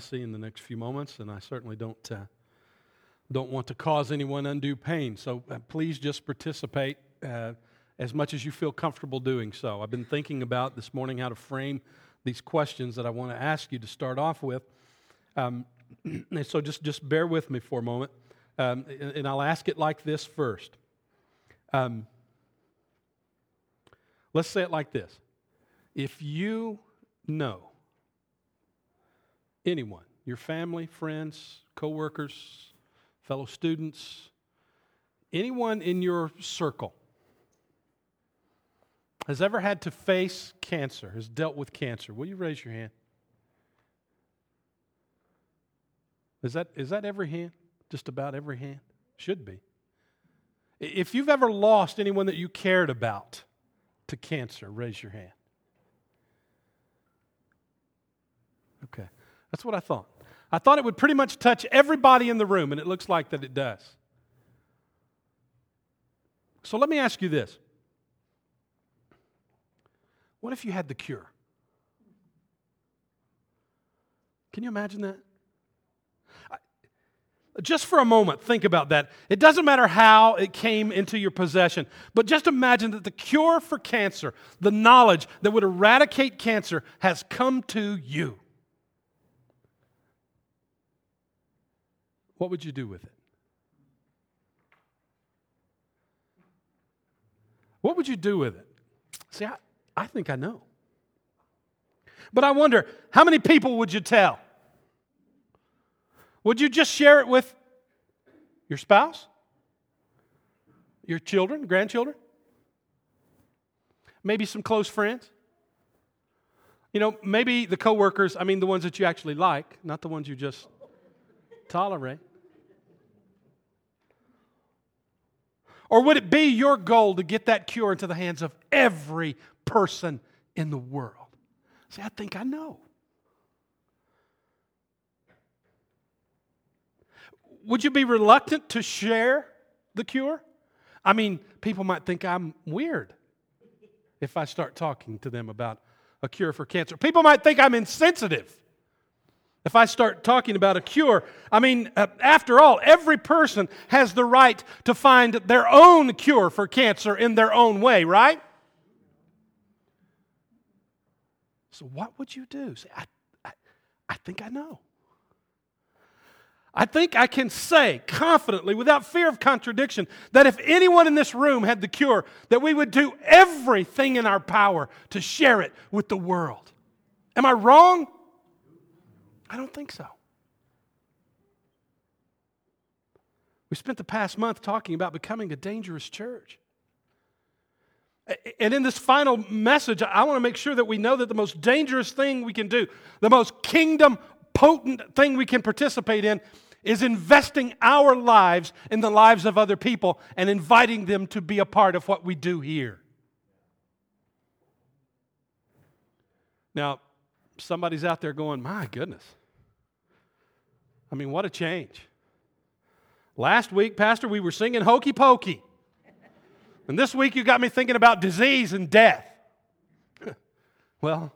privacy in the next few moments, and I certainly don't, uh, don't want to cause anyone undue pain. So uh, please just participate uh, as much as you feel comfortable doing so. I've been thinking about this morning how to frame these questions that I want to ask you to start off with. Um, and so just, just bear with me for a moment. Um, and I'll ask it like this first. Um, let's say it like this If you know anyone, your family, friends, coworkers, fellow students, anyone in your circle has ever had to face cancer, has dealt with cancer, will you raise your hand? Is that, is that every hand? Just about every hand? Should be. If you've ever lost anyone that you cared about to cancer, raise your hand. Okay. That's what I thought. I thought it would pretty much touch everybody in the room, and it looks like that it does. So let me ask you this What if you had the cure? Can you imagine that? Just for a moment, think about that. It doesn't matter how it came into your possession, but just imagine that the cure for cancer, the knowledge that would eradicate cancer, has come to you. What would you do with it? What would you do with it? See, I, I think I know. But I wonder, how many people would you tell? Would you just share it with your spouse? Your children, grandchildren? Maybe some close friends? You know, maybe the coworkers, I mean the ones that you actually like, not the ones you just tolerate. Or would it be your goal to get that cure into the hands of every person in the world? See, I think I know. would you be reluctant to share the cure? I mean, people might think I'm weird if I start talking to them about a cure for cancer. People might think I'm insensitive if I start talking about a cure. I mean, uh, after all, every person has the right to find their own cure for cancer in their own way, right? So, what would you do? See, I, I, I think I know. I think I can say confidently, without fear of contradiction, that if anyone in this room had the cure, that we would do everything in our power to share it with the world. Am I wrong? I don't think so. We spent the past month talking about becoming a dangerous church. And in this final message, I want to make sure that we know that the most dangerous thing we can do, the most kingdom potent thing we can participate in is investing our lives in the lives of other people and inviting them to be a part of what we do here. Now, somebody's out there going, My goodness. I mean, what a change. Last week, Pastor, we were singing Hokey Pokey. And this week, you got me thinking about disease and death. well,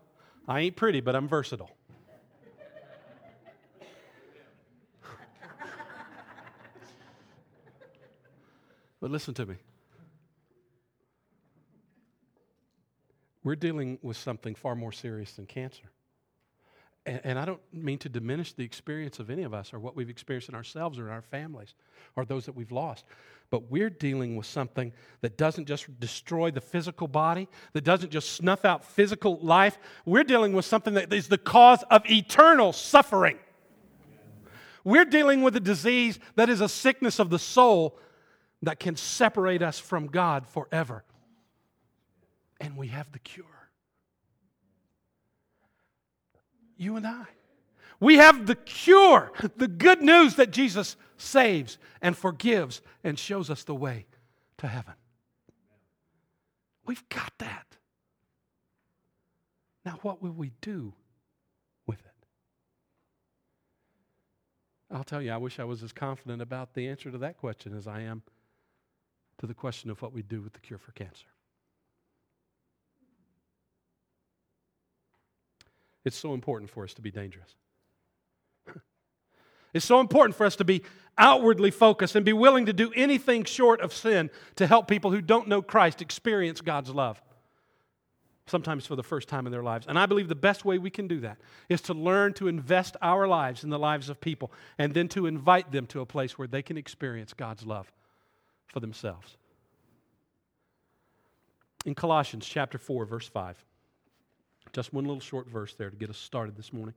I ain't pretty, but I'm versatile. But listen to me. We're dealing with something far more serious than cancer. And, and, I don't mean to diminish the experience of any of us or what we've experienced in ourselves or in our families or those that we've lost. But we're dealing with something that doesn't just destroy the physical body, that doesn't just snuff out physical life. We're dealing with something that is the cause of eternal suffering. We're dealing with a disease that is a sickness of the soul that can separate us from God forever. And we have the cure. You and I. We have the cure, the good news that Jesus saves and forgives and shows us the way to heaven. We've got that. Now, what will we do with it? I'll tell you, I wish I was as confident about the answer to that question as I am to the question of what we do with the cure for cancer. It's so important for us to be dangerous. It's so important for us to be outwardly focused and be willing to do anything short of sin to help people who don't know Christ experience God's love. Sometimes for the first time in their lives. And I believe the best way we can do that is to learn to invest our lives in the lives of people and then to invite them to a place where they can experience God's love for themselves. In Colossians chapter 4, verse 5, just one little short verse there to get us started this morning.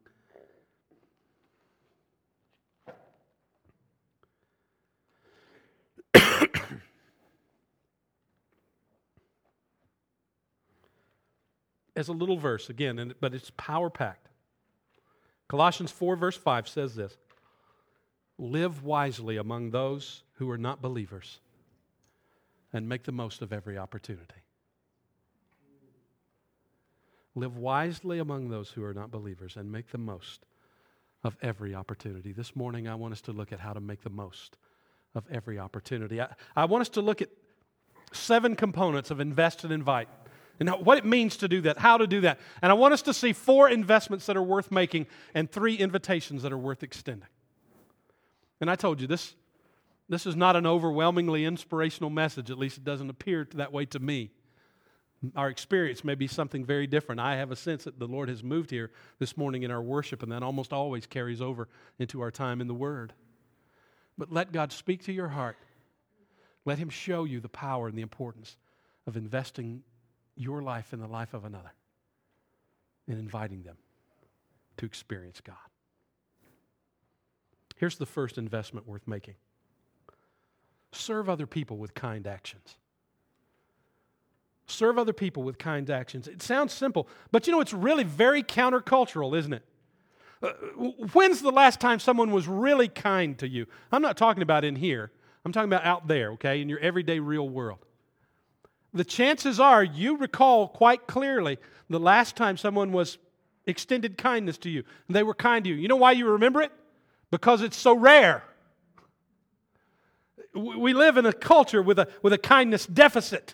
as a little verse again, but it's power packed. Colossians 4, verse 5 says this Live wisely among those who are not believers and make the most of every opportunity. Live wisely among those who are not believers and make the most of every opportunity. This morning, I want us to look at how to make the most of every opportunity. I, I want us to look at seven components of invest and invite and what it means to do that, how to do that. And I want us to see four investments that are worth making and three invitations that are worth extending. And I told you this, this is not an overwhelmingly inspirational message, at least it doesn't appear that way to me. Our experience may be something very different. I have a sense that the Lord has moved here this morning in our worship, and that almost always carries over into our time in the Word. But let God speak to your heart. Let Him show you the power and the importance of investing your life in the life of another and inviting them to experience God. Here's the first investment worth making serve other people with kind actions. Serve other people with kind actions. It sounds simple, but you know, it's really very countercultural, isn't it? Uh, when's the last time someone was really kind to you? I'm not talking about in here, I'm talking about out there, okay, in your everyday real world the chances are you recall quite clearly the last time someone was extended kindness to you and they were kind to you. You know why you remember it? Because it's so rare. We live in a culture with a, with a kindness deficit.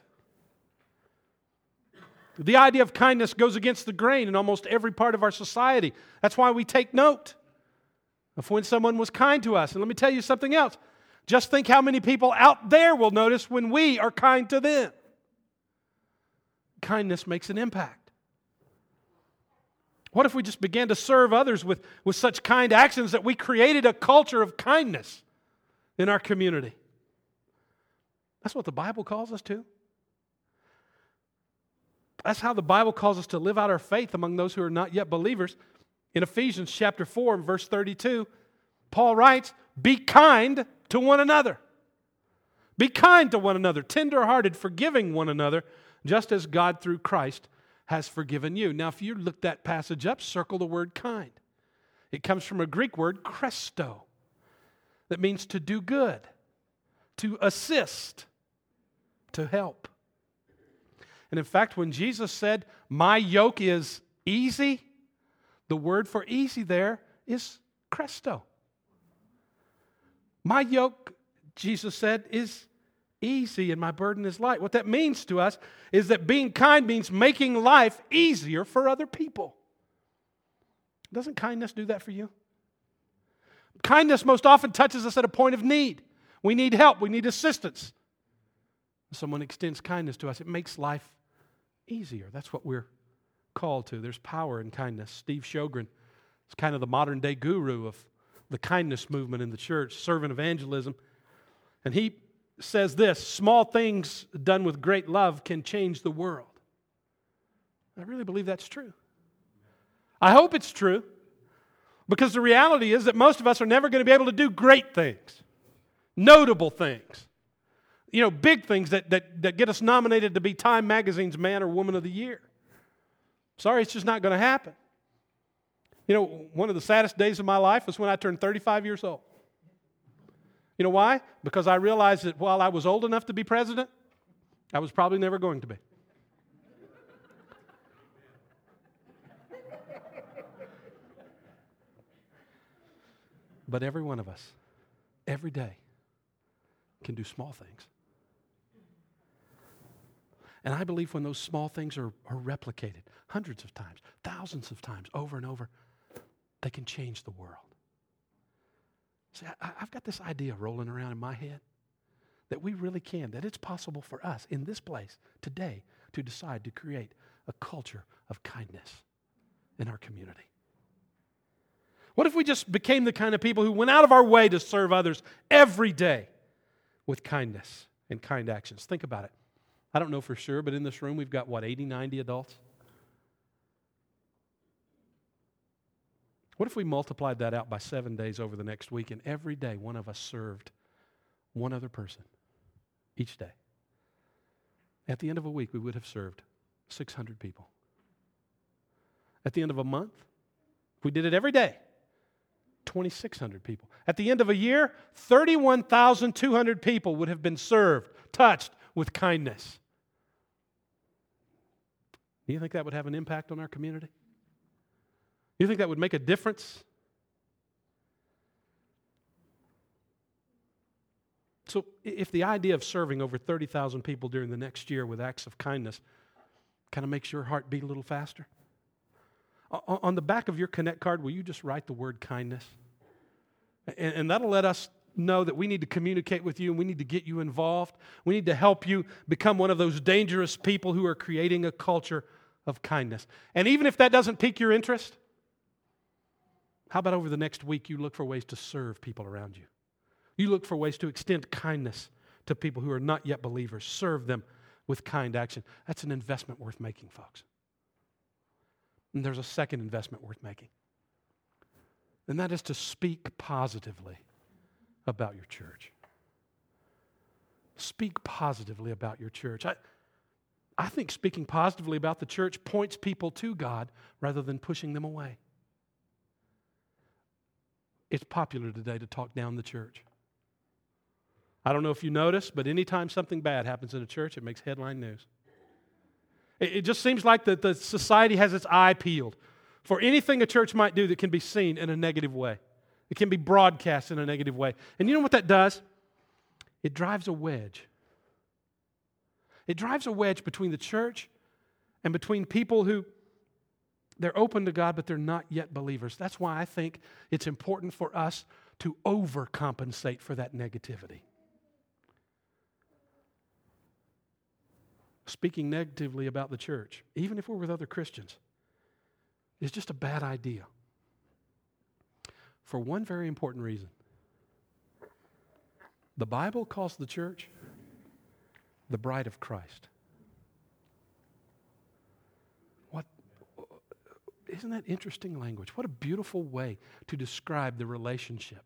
The idea of kindness goes against the grain in almost every part of our society. That's why we take note of when someone was kind to us. And let me tell you something else. Just think how many people out there will notice when we are kind to them kindness makes an impact. What if we just began to serve others with, with such kind actions that we created a culture of kindness in our community? That's what the Bible calls us to. That's how the Bible calls us to live out our faith among those who are not yet believers. In Ephesians chapter 4 and verse 32, Paul writes, Be kind to one another. Be kind to one another, tenderhearted, forgiving one another, just as God through Christ has forgiven you. Now, if you look that passage up, circle the word kind. It comes from a Greek word, kresto, that means to do good, to assist, to help. And in fact, when Jesus said, My yoke is easy, the word for easy there is kresto. My yoke, Jesus said, is easy and my burden is light. What that means to us is that being kind means making life easier for other people. Doesn't kindness do that for you? Kindness most often touches us at a point of need. We need help, we need assistance. Someone extends kindness to us, it makes life easier. That's what we're called to. There's power in kindness. Steve Sjogren is kind of the modern day guru of the kindness movement in the church, servant evangelism. And he says this small things done with great love can change the world. I really believe that's true. I hope it's true because the reality is that most of us are never going to be able to do great things, notable things, you know, big things that, that, that get us nominated to be Time Magazine's Man or Woman of the Year. Sorry, it's just not going to happen. You know, one of the saddest days of my life was when I turned 35 years old. You know why? Because I realized that while I was old enough to be president, I was probably never going to be. But every one of us, every day, can do small things. And I believe when those small things are, are replicated hundreds of times, thousands of times, over and over, they can change the world. See, I, I've got this idea rolling around in my head that we really can, that it's possible for us in this place today to decide to create a culture of kindness in our community. What if we just became the kind of people who went out of our way to serve others every day with kindness and kind actions? Think about it. I don't know for sure, but in this room we've got what, 80, 90 adults? What if we multiplied that out by seven days over the next week and every day one of us served one other person each day? At the end of a week, we would have served 600 people. At the end of a month, we did it every day, 2,600 people. At the end of a year, 31,200 people would have been served, touched with kindness. Do you think that would have an impact on our community? Do You think that would make a difference? So, if the idea of serving over 30,000 people during the next year with acts of kindness kind of makes your heart beat a little faster, on the back of your Connect card, will you just write the word kindness? And, that'll let us know that we need to communicate with you and we need to get you involved. We need to help you become one of those dangerous people who are creating a culture of kindness. And even if that doesn't pique your interest, how about over the next week you look for ways to serve people around you? You look for ways to extend kindness to people who are not yet believers. Serve them with kind action. That's an investment worth making, folks. And there's a second investment worth making, and that is to speak positively about your church. Speak positively about your church. I, I think speaking positively about the church points people to God rather than pushing them away. It's popular today to talk down the church. I don't know if you notice, but anytime something bad happens in a church, it makes headline news. It, it just seems like the, the society has its eye peeled for anything a church might do that can be seen in a negative way. It can be broadcast in a negative way. And you know what that does? It drives a wedge. It drives a wedge between the church and between people who they're open to God, but they're not yet believers. That's why I think it's important for us to overcompensate for that negativity. speaking negatively about the church, even if we're with other Christians, is just a bad idea. For one very important reason the Bible calls the church the bride of Christ. What isn't that interesting language? What a beautiful way to describe the relationship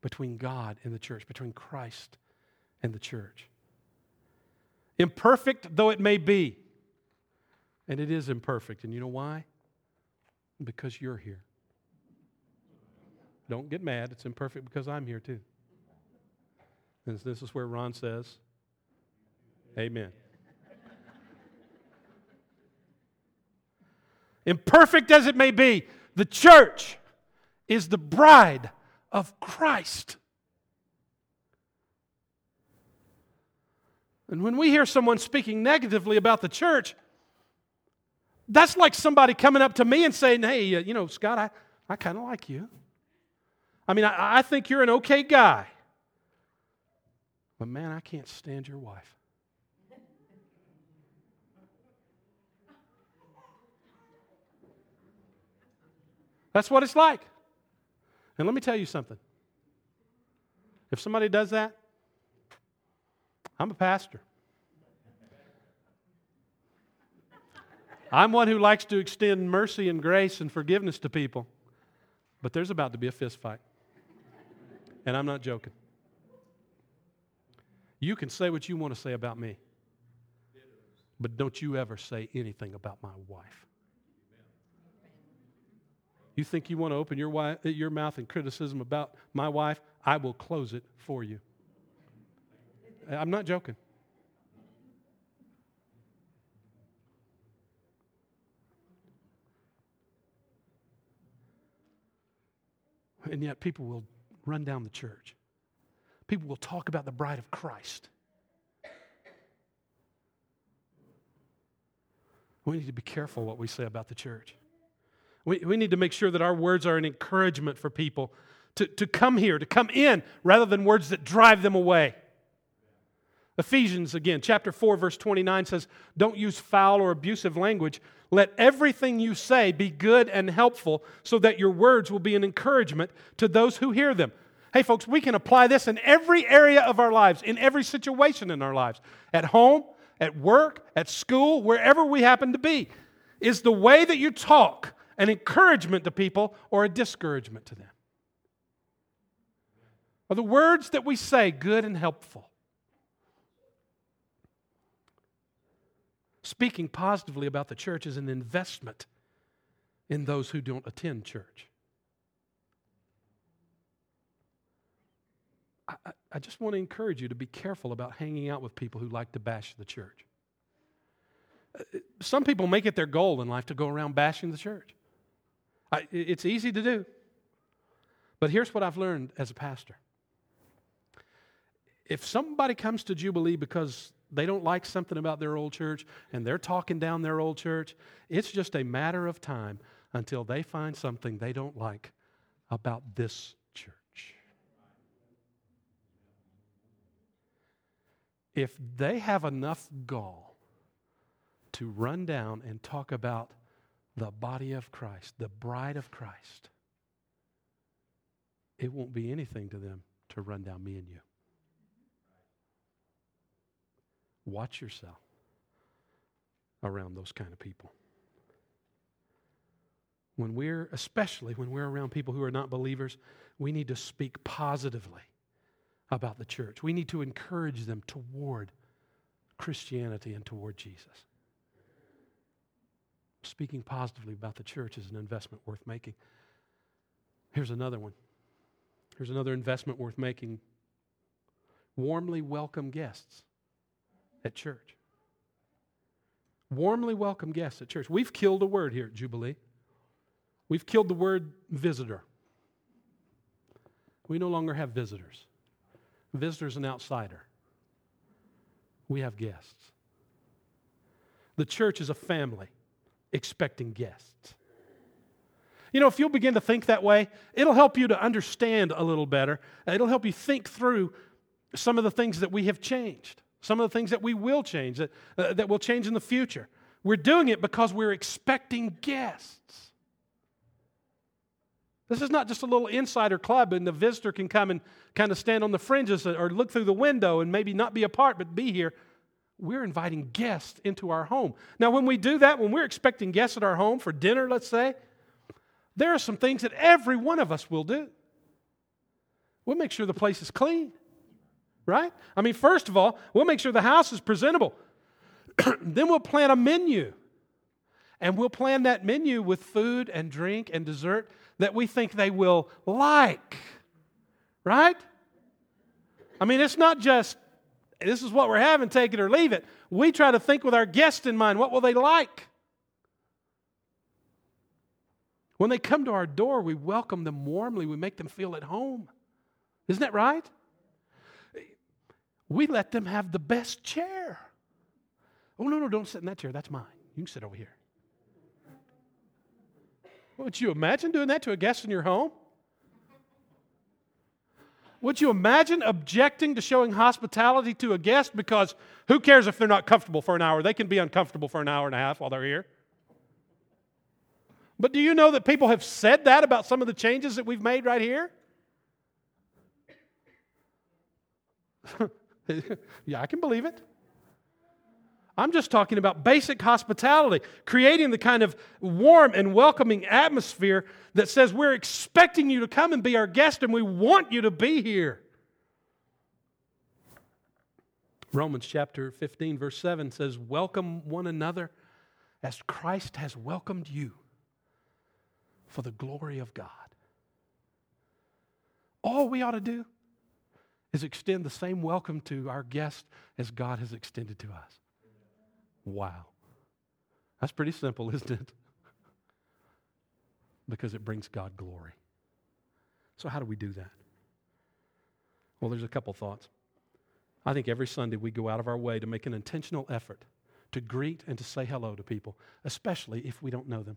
between God and the church, between Christ and the church imperfect though it may be. And it is imperfect. And you know why? Because you're here. Don't get mad. It's imperfect because I'm here too. And this is where Ron says, Amen. Imperfect as it may be, the church is the bride of Christ. And when we hear someone speaking negatively about the church, that's like somebody coming up to me and saying, Hey, uh, you know, Scott, I, I kind of like you. I mean, I, I think you're an okay guy. But man, I can't stand your wife. That's what it's like. And let me tell you something. If somebody does that, I'm a pastor. I'm one who likes to extend mercy and grace and forgiveness to people, but there's about to be a fist fight. And I'm not joking. You can say what you want to say about me, but don't you ever say anything about my wife. You think you want to open your, wife, your mouth in criticism about my wife? I will close it for you. I'm not joking. And yet, people will run down the church. People will talk about the bride of Christ. We need to be careful what we say about the church. We, we need to make sure that our words are an encouragement for people to, to come here, to come in, rather than words that drive them away. Ephesians, again, chapter 4, verse 29 says, Don't use foul or abusive language. Let everything you say be good and helpful so that your words will be an encouragement to those who hear them. Hey, folks, we can apply this in every area of our lives, in every situation in our lives at home, at work, at school, wherever we happen to be. Is the way that you talk an encouragement to people or a discouragement to them? Are the words that we say good and helpful? Speaking positively about the church is an investment in those who don't attend church. I, I, just want to encourage you to be careful about hanging out with people who like to bash the church. Uh, some people make it their goal in life to go around bashing the church. I, it's easy to do. But here's what I've learned as a pastor if somebody comes to Jubilee because they don't like something about their old church and they're talking down their old church, it's just a matter of time until they find something they don't like about this church. If they have enough gall to run down and talk about the body of Christ, the bride of Christ, it won't be anything to them to run down me and you. Watch yourself around those kind of people. When we're, especially when we're around people who are not believers, we need to speak positively about the church. We need to encourage them toward Christianity and toward Jesus. Speaking positively about the church is an investment worth making. Here's another one. Here's another investment worth making. Warmly welcome guests at church. Warmly welcome guests at church. We've killed a word here at Jubilee. We've killed the word visitor. We no longer have visitors. Visitor's an outsider. We have guests. The church is a family expecting guests. You know, if you'll begin to think that way, it'll help you to understand a little better. It'll help you think through some of the things that we have changed. Some of the things that we will change, that, uh, that will change in the future. We're doing it because we're expecting guests. This is not just a little insider club and the visitor can come and kind of stand on the fringes or look through the window and maybe not be a part but be here. We're inviting guests into our home. Now, when we do that, when we're expecting guests at our home for dinner, let's say, there are some things that every one of us will do. We'll make sure the place is clean right? I mean, first of all, we'll make sure the house is presentable. then we'll plan a menu. And we'll plan that menu with food and drink and dessert that we think they will like. Right? I mean, it's not just this is what we're having, take it or leave it. We try to think with our guest in mind what will they like? When they come to our door, we welcome them warmly, we make them feel at home. Isn't that right? we let them have the best chair. Oh, no, no, don't sit in that chair. That's mine. You can sit over here. Would you imagine doing that to a guest in your home? Would you imagine objecting to showing hospitality to a guest because who cares if they're not comfortable for an hour? They can be uncomfortable for an hour and a half while they're here. But do you know that people have said that about some of the changes that we've made right here? yeah, I can believe it. I'm just talking about basic hospitality, creating the kind of warm and welcoming atmosphere that says we're expecting you to come and be our guest and we want you to be here. Romans chapter 15, verse 7 says, Welcome one another as Christ has welcomed you for the glory of God. All we ought to do is extend the same welcome to our guest as God has extended to us. Wow. That's pretty simple, isn't it? because it brings God glory. So, how do we do that? Well, there's a couple thoughts. I think every Sunday we go out of our way to make an intentional effort to greet and to say hello to people, especially if we don't know them.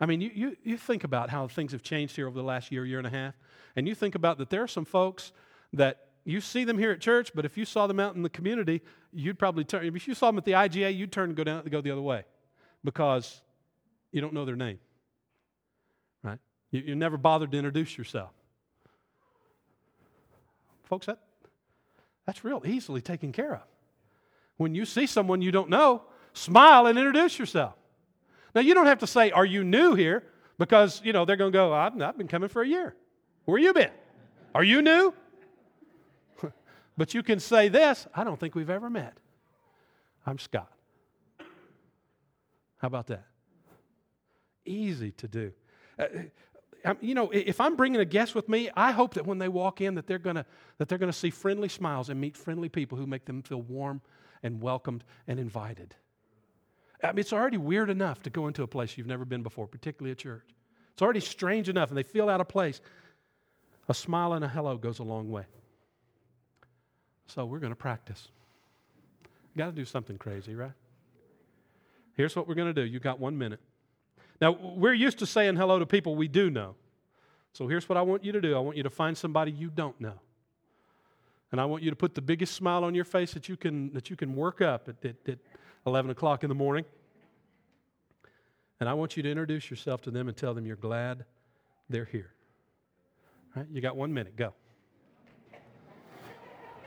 I mean, you, you, you think about how things have changed here over the last year, year and a half, and you think about that there are some folks that you see them here at church, but if you saw them out in the community, you'd probably turn. If you saw them at the IGA, you'd turn and go down, go the other way, because you don't know their name, right? You, you never bothered to introduce yourself, folks. That that's real easily taken care of. When you see someone you don't know, smile and introduce yourself. Now, you don't have to say, Are you new here? Because, you know, they're going to go, I've, I've been coming for a year. Where you been? Are you new? But you can say this I don't think we've ever met. I'm Scott. How about that? Easy to do. Uh, you know, if I'm bringing a guest with me, I hope that when they walk in, that they're gonna that they're gonna see friendly smiles and meet friendly people who make them feel warm and welcomed and invited. I mean, it's already weird enough to go into a place you've never been before, particularly a church. It's already strange enough, and they feel out of place. A smile and a hello goes a long way. So we're going to practice. Got to do something crazy, right? Here's what we're going to do. You got one minute. Now, we're used to saying hello to people we do know. So here's what I want you to do I want you to find somebody you don't know. And I want you to put the biggest smile on your face that you can, that you can work up at, at, at 11 o'clock in the morning. And I want you to introduce yourself to them and tell them you're glad they're here. All right? You got one minute. Go.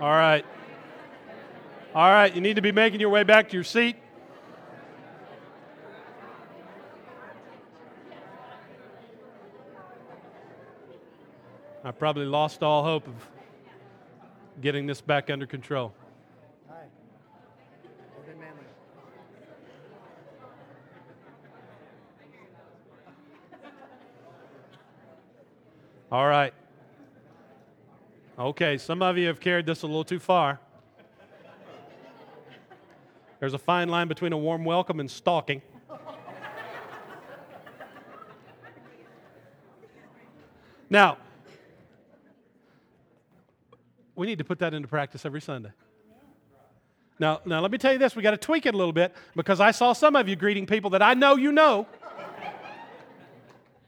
All right. All right, you need to be making your way back to your seat. I probably lost all hope of getting this back under control. All right. Okay, some of you have carried this a little too far. There's a fine line between a warm welcome and stalking. Now, we need to put that into practice every Sunday. Now, now let me tell you this, we got to tweak it a little bit because I saw some of you greeting people that I know you know.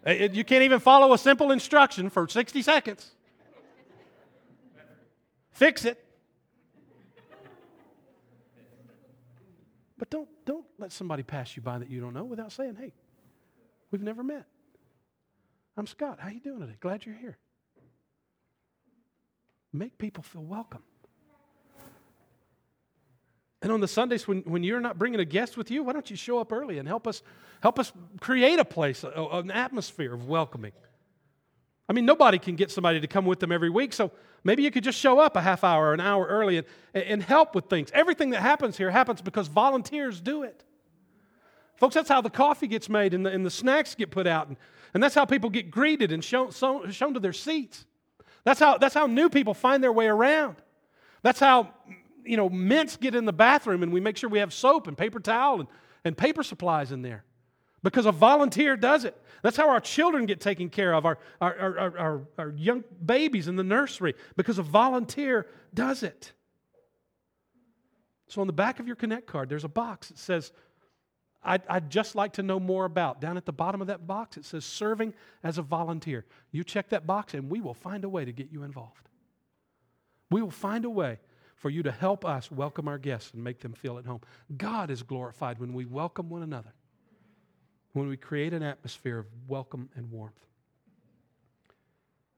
Eh, eh, you can't even follow a simple instruction for 60 seconds. Fix it. But don't, don't let somebody pass you by that you don't know without saying, hey, we've never met. I'm Scott. How you doing today? Glad you're here. Make people feel welcome. And on the Sundays when, when you're not bringing a guest with you, why don't you show up early and help us help us create a place, a, an atmosphere of welcoming. I mean, nobody can get somebody to come with them every week, so maybe you could just show up a half hour or an hour early and, and help with things. Everything that happens here happens because volunteers do it. Folks, that's how the coffee gets made and the, and the snacks get put out, and, and that's how people get greeted and shown, shown to their seats. That's how, that's how new people find their way around. That's how, you know, mints get in the bathroom and we make sure we have soap and paper towel and, and paper supplies in there because a volunteer does it. That's how our children get taken care of, our, our, our, our, young babies in the nursery, because a volunteer does it. So on the back of your Connect card, there's a box that says, I'd, just like to know more about. Down at the bottom of that box, it says serving as a volunteer. You check that box, and we will find a way to get you involved. We will find a way for you to help us welcome our guests and make them feel at home. God is glorified when we welcome one another when we create an atmosphere of welcome and warmth.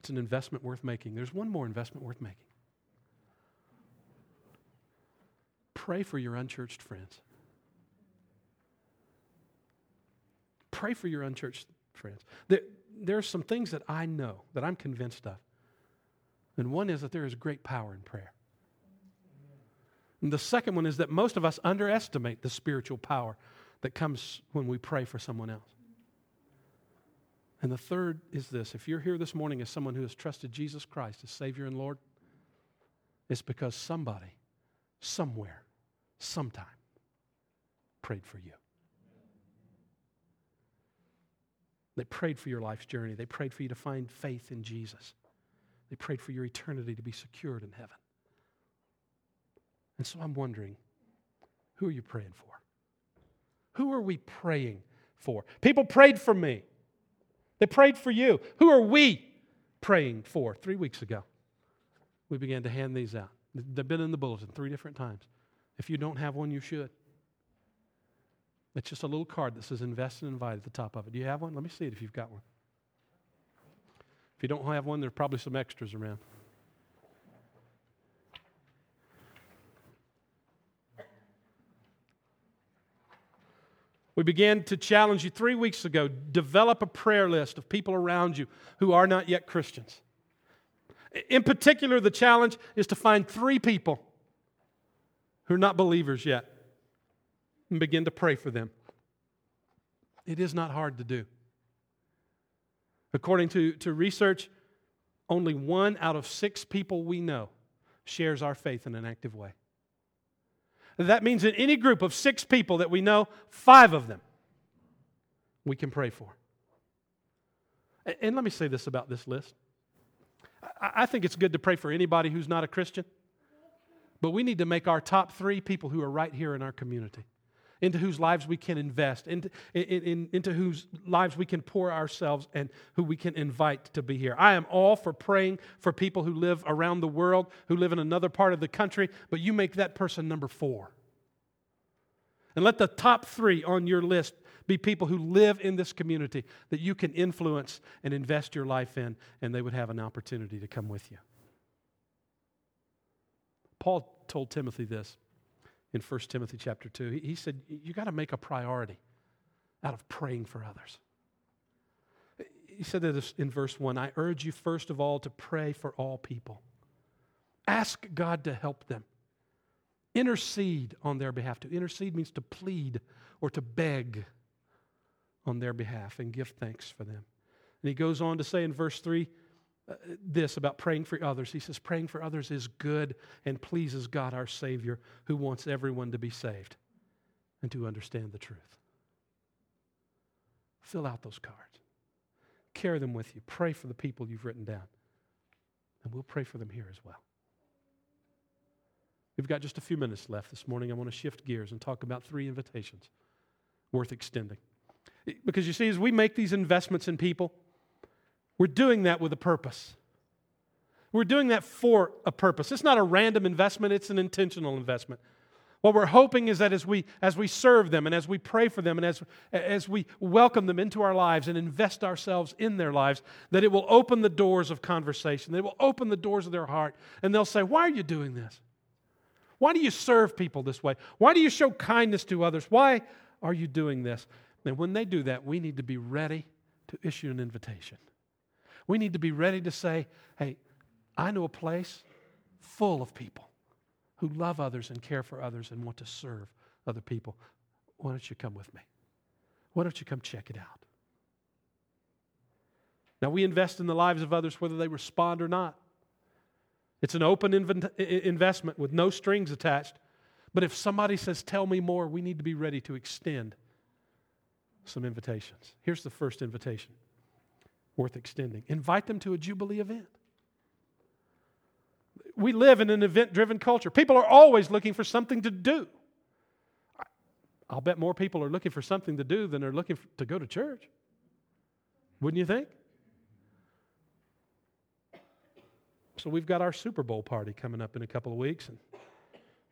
It's an investment worth making. There's one more investment worth making. Pray for your unchurched friends. Pray for your unchurched friends. There, there are some things that I know, that I'm convinced of. And one is that there is great power in prayer. And the second one is that most of us underestimate the spiritual power that comes when we pray for someone else. And the third is this if you're here this morning as someone who has trusted Jesus Christ as Savior and Lord, it's because somebody, somewhere, sometime prayed for you. They prayed for your life's journey. They prayed for you to find faith in Jesus. They prayed for your eternity to be secured in heaven. And so I'm wondering who are you praying for? Who are we praying for? People prayed for me. They prayed for you. Who are we praying for? Three weeks ago, we began to hand these out. They've been in the bulletin three different times. If you don't have one, you should. It's just a little card that says invest and invite at the top of it. Do you have one? Let me see it if you've got one. If you don't have one, there's probably some extras around. We began to challenge you three weeks ago develop a prayer list of people around you who are not yet Christians. In particular, the challenge is to find three people who are not believers yet and begin to pray for them. It is not hard to do. According to, to research, only one out of six people we know shares our faith in an active way. That means in any group of six people that we know, five of them we can pray for. And let me say this about this list. I think it's good to pray for anybody who's not a Christian, but we need to make our top three people who are right here in our community into whose lives we can invest, into, in, in, into whose lives we can pour ourselves and who we can invite to be here. I am all for praying for people who live around the world, who live in another part of the country, but you make that person number four. And let the top three on your list be people who live in this community that you can influence and invest your life in, and they would have an opportunity to come with you. Paul told Timothy this in 1 Timothy chapter 2. He, he said, You got to make a priority out of praying for others. He said this in verse 1 I urge you first of all to pray for all people. Ask God to help them. Intercede on their behalf. To intercede means to plead or to beg on their behalf and give thanks for them. And he goes on to say in verse 3 uh, Uh, this about praying for others. He says, Praying for others is good and pleases God our Savior, who wants everyone to be saved and to understand the truth. Fill out those cards, carry them with you, pray for the people you've written down, and we'll pray for them here as well. We've got just a few minutes left this morning. I want to shift gears and talk about three invitations worth extending. Because you see, as we make these investments in people, we're doing that with a purpose. We're doing that for a purpose. It's not a random investment, it's an intentional investment. What we're hoping is that as we, as we serve them and as we pray for them and as, as we welcome them into our lives and invest ourselves in their lives, that it will open the doors of conversation, that it will open the doors of their heart, and they'll say, Why are you doing this? Why do you serve people this way? Why do you show kindness to others? Why are you doing this? And when they do that, we need to be ready to issue an invitation. We need to be ready to say, hey, I know a place full of people who love others and care for others and want to serve other people. Why don't you come with me? Why don't you come check it out? Now, we invest in the lives of others whether they respond or not. It's an open inv- investment with no strings attached. But if somebody says, Tell me more, we need to be ready to extend some invitations. Here's the first invitation worth extending. Invite them to a Jubilee event. We live in an event driven culture. People are always looking for something to do. I'll bet more people are looking for something to do than are looking to go to church. Wouldn't you think? So we've got our Super Bowl party coming up in a couple of weeks, and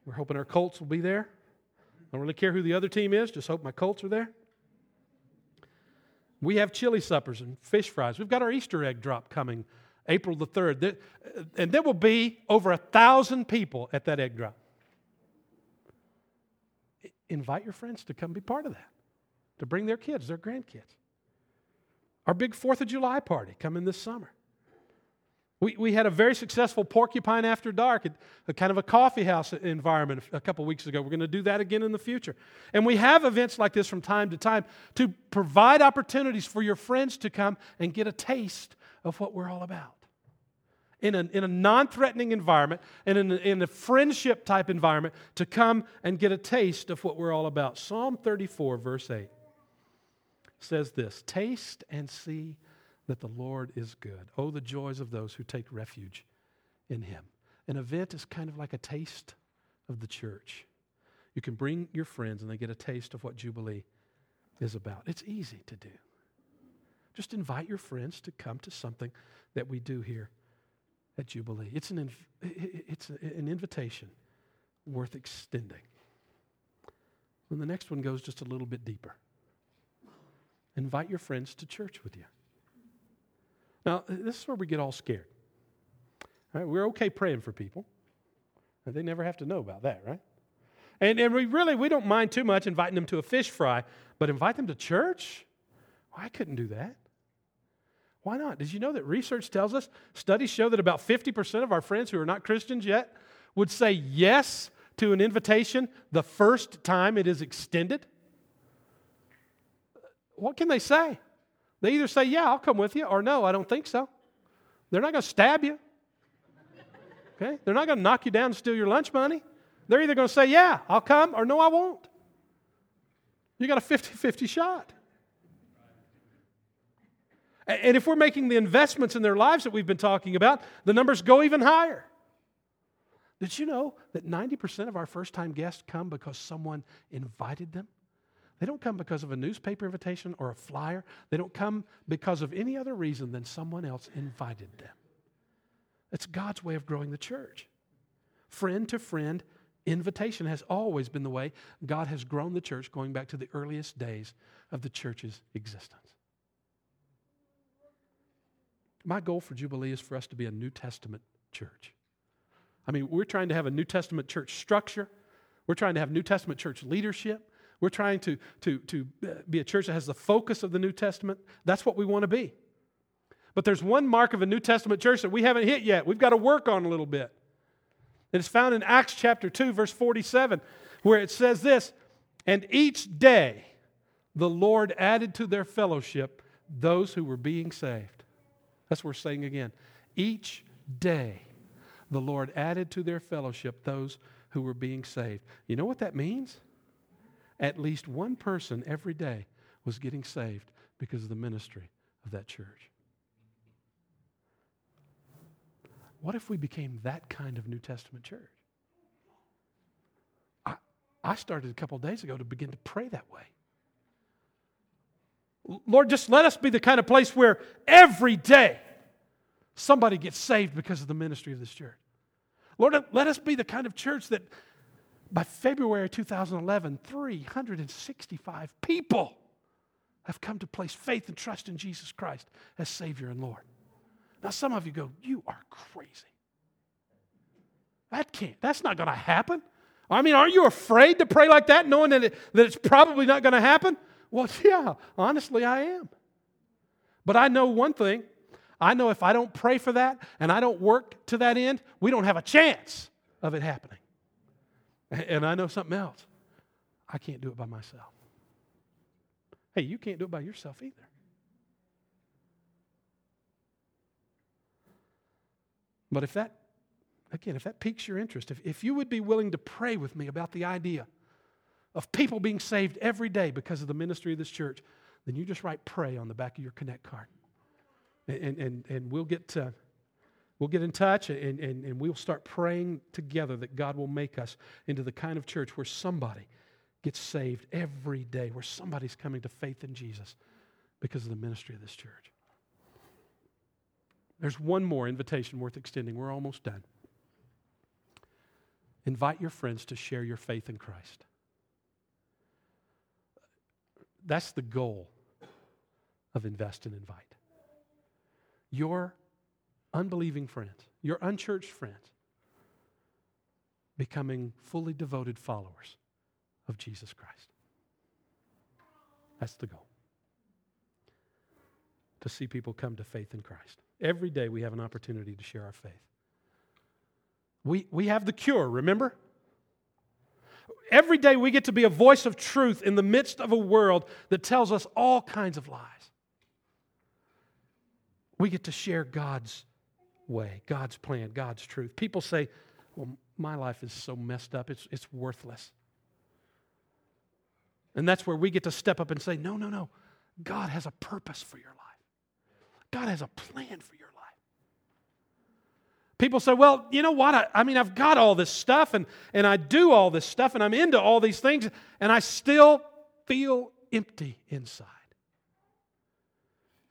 we're hoping our Colts will be there. I don't really care who the other team is, just hope my Colts are there. We have chili suppers and fish fries. We've got our Easter egg drop coming April the 3rd. And there will be over a thousand people at that egg drop. invite your friends to come be part of that, to bring their kids, their grandkids. Our big Fourth of July party coming this summer. We, we had a very successful porcupine after dark at a kind of a coffee house environment a couple weeks ago. We're going to do that again in the future. And we have events like this from time to time to provide opportunities for your friends to come and get a taste of what we're all about. In a, in a non threatening environment and in a, in a friendship type environment to come and get a taste of what we're all about. Psalm 34, verse 8 says this Taste and see that the Lord is good. Oh, the joys of those who take refuge in Him. An event is kind of like a taste of the church. You can bring your friends and they get a taste of what Jubilee is about. It's easy to do. Just invite your friends to come to something that we do here at Jubilee. It's an, inv- it's an invitation worth extending. And the next one goes just a little bit deeper. Invite your friends to church with you. Now, this is where we get all scared. Right? We're okay praying for people. They never have to know about that, right? And, and we really, we don't mind too much inviting them to a fish fry, but invite them to church? Well, I couldn't do that. Why not? Did you know that research tells us, studies show that about 50% of our friends who are not Christians yet would say yes to an invitation the first time it is extended? What can they say? They either say, Yeah, I'll come with you, or No, I don't think so. They're not going to stab you. Okay? They're not going to knock you down and steal your lunch money. They're either going to say, Yeah, I'll come, or No, I won't. You got a 50 50 shot. And if we're making the investments in their lives that we've been talking about, the numbers go even higher. Did you know that 90% of our first time guests come because someone invited them? They don't come because of a newspaper invitation or a flyer. They don't come because of any other reason than someone else invited them. It's God's way of growing the church. Friend to friend invitation has always been the way God has grown the church going back to the earliest days of the church's existence. My goal for Jubilee is for us to be a New Testament church. I mean, we're trying to have a New Testament church structure. We're trying to have New Testament church leadership. We're trying to, to, to uh, be a church that has the focus of the New Testament. That's what we want to be. But there's one mark of a New Testament church that we haven't hit yet. We've got to work on a little bit. It's found in Acts chapter 2, verse 47, where it says this And each day the Lord added to their fellowship those who were being saved. That's what we're saying again. Each day the Lord added to their fellowship those who were being saved. You know what that means? At least one person every day was getting saved because of the ministry of that church. What if we became that kind of New Testament church? I, I started a couple days ago to begin to pray that way. Lord, just let us be the kind of place where every day somebody gets saved because of the ministry of this church. Lord, let us be the kind of church that by February 2011, 365 people have come to place faith and trust in Jesus Christ as Savior and Lord. Now, some of you go, You are crazy. That can't, that's not going to happen. I mean, aren't you afraid to pray like that, knowing that, it, that it's probably not going to happen? Well, yeah, honestly, I am. But I know one thing I know if I don't pray for that and I don't work to that end, we don't have a chance of it happening. And I know something else. I can't do it by myself. Hey, you can't do it by yourself either. But if that, again, if that piques your interest, if, if you would be willing to pray with me about the idea of people being saved every day because of the ministry of this church, then you just write pray on the back of your Connect card. And, and, and we'll get to We'll get in touch and, and, and we'll start praying together that God will make us into the kind of church where somebody gets saved every day, where somebody's coming to faith in Jesus because of the ministry of this church. There's one more invitation worth extending. We're almost done. Invite your friends to share your faith in Christ. That's the goal of invest and invite. Your unbelieving friends, your unchurched friends, becoming fully devoted followers of Jesus Christ. That's the goal. To see people come to faith in Christ. Every day we have an opportunity to share our faith. We, we have the cure, remember? Every day we get to be a voice of truth in the midst of a world that tells us all kinds of lies. We get to share God's way, God's plan, God's truth. People say, Well, my life is so messed up, it's, it's worthless. And that's where we get to step up and say, No, no, no. God has a purpose for your life, God has a plan for your life. People say, Well, you know what? I, I mean, I've got all this stuff and, and I do all this stuff and I'm into all these things, and I still feel empty inside.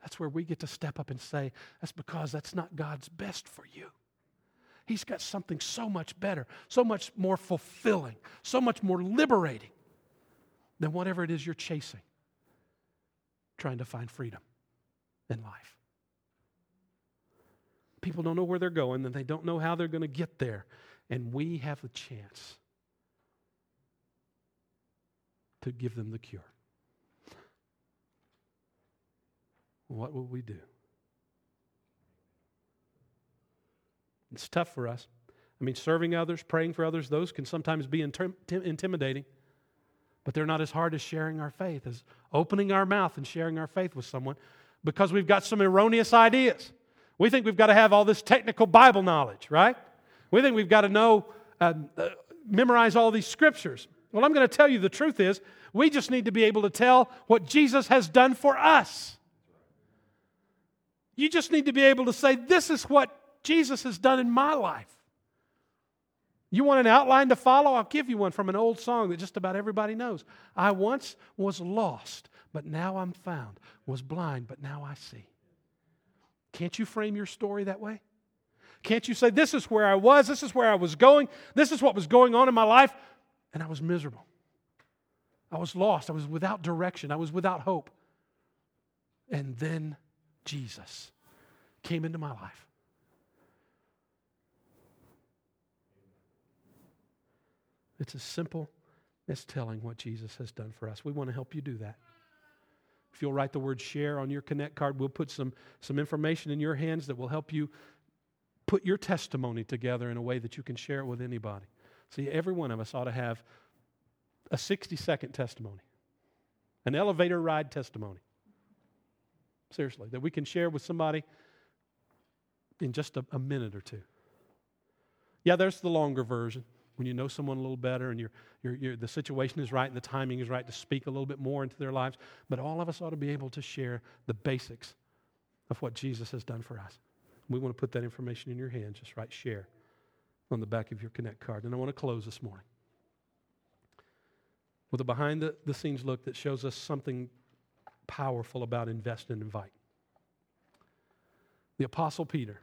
That's where we get to step up and say, That's because that's not God's best for you. He's got something so much better, so much more fulfilling, so much more liberating than whatever it is you're chasing, trying to find freedom in life. People don't know where they're going and they don't know how they're going to get there. And we have the chance to give them the cure. What will we do? It's tough for us. I mean, serving others, praying for others, those can sometimes be intim- intimidating, but they're not as hard as sharing our faith, as opening our mouth and sharing our faith with someone because we've got some erroneous ideas. We think we've got to have all this technical Bible knowledge, right? We think we've got to know, uh, uh, memorize all these scriptures. Well, I'm going to tell you the truth is, we just need to be able to tell what Jesus has done for us. You just need to be able to say, This is what Jesus has done in my life. You want an outline to follow? I'll give you one from an old song that just about everybody knows. I once was lost, but now I'm found, was blind, but now I see. Can't you frame your story that way? Can't you say, This is where I was, this is where I was going, this is what was going on in my life, and I was miserable. I was lost, I was without direction, I was without hope. And then Jesus came into my life. It's as simple as telling what Jesus has done for us. We want to help you do that. If you'll write the word share on your Connect card, we'll put some, some information in your hands that will help you put your testimony together in a way that you can share it with anybody. See, every one of us ought to have a 60 second testimony, an elevator ride testimony. Seriously, that we can share with somebody in just a, a minute or two. Yeah, there's the longer version when you know someone a little better and you're, you're, you're, the situation is right and the timing is right to speak a little bit more into their lives. But all of us ought to be able to share the basics of what Jesus has done for us. We want to put that information in your hands. Just write share on the back of your Connect card. And I want to close this morning with a behind the, the scenes look that shows us something powerful about invest and invite. The Apostle Peter,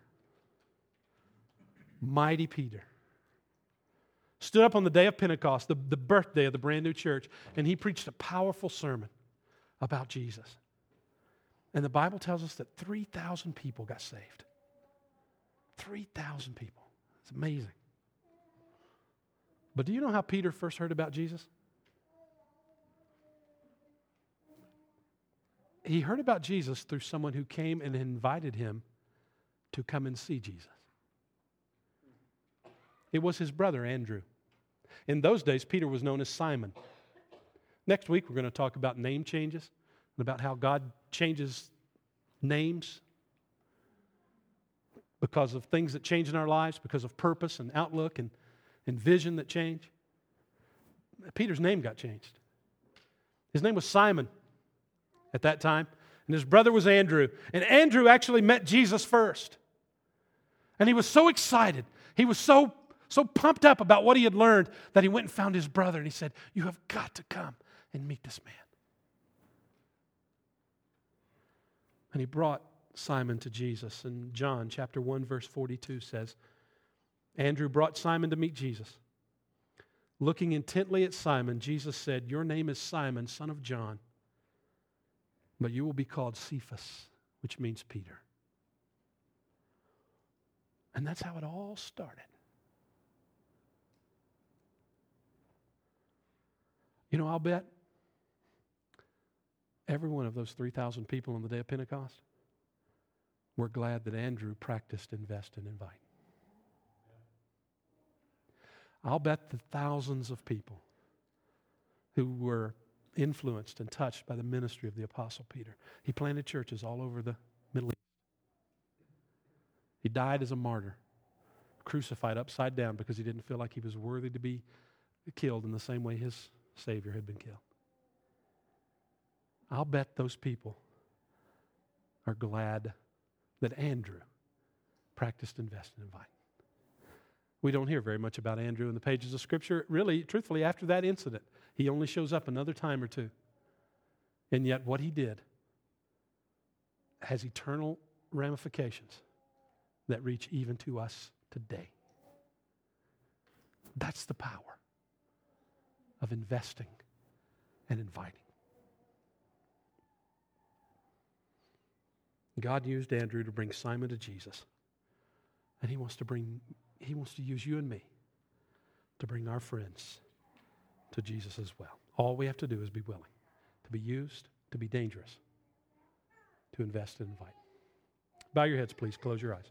mighty Peter, stood up on the day of Pentecost, the, the birthday of the brand new church, and he preached a powerful sermon about Jesus. And the Bible tells us that 3,000 people got saved. 3,000 people. It's amazing. But do you know how Peter first heard about Jesus? He heard about Jesus through someone who came and invited him to come and see Jesus. It was his brother, Andrew. In those days, Peter was known as Simon. Next week, we're going to talk about name changes and about how God changes names because of things that change in our lives, because of purpose and outlook and, and vision that change. Peter's name got changed. His name was Simon at that time, and his brother was Andrew. And Andrew actually met Jesus first. And he was so excited. He was so so pumped up about what he had learned that he went and found his brother and he said, You have got to come and meet this man. And he brought Simon to Jesus. And John chapter 1, verse 42 says, Andrew brought Simon to meet Jesus. Looking intently at Simon, Jesus said, Your name is Simon, son of John, but you will be called Cephas, which means Peter. And that's how it all started. You know, I'll bet every one of those 3,000 people on the day of Pentecost were glad that Andrew practiced invest and invite. I'll bet the thousands of people who were influenced and touched by the ministry of the Apostle Peter. He planted churches all over the Middle East. He died as a martyr, crucified upside down because he didn't feel like he was worthy to be killed in the same way his Savior had been killed. I'll bet those people are glad that Andrew practiced invest and invite. We don't hear very much about Andrew in the pages of Scripture. Really, truthfully, after that incident, he only shows up another time or two. And yet, what he did has eternal ramifications that reach even to us today. That's the power of investing and inviting. God used Andrew to bring Simon to Jesus. And he wants to bring he wants to use you and me to bring our friends to Jesus as well. All we have to do is be willing to be used, to be dangerous, to invest and invite. Bow your heads, please. Close your eyes.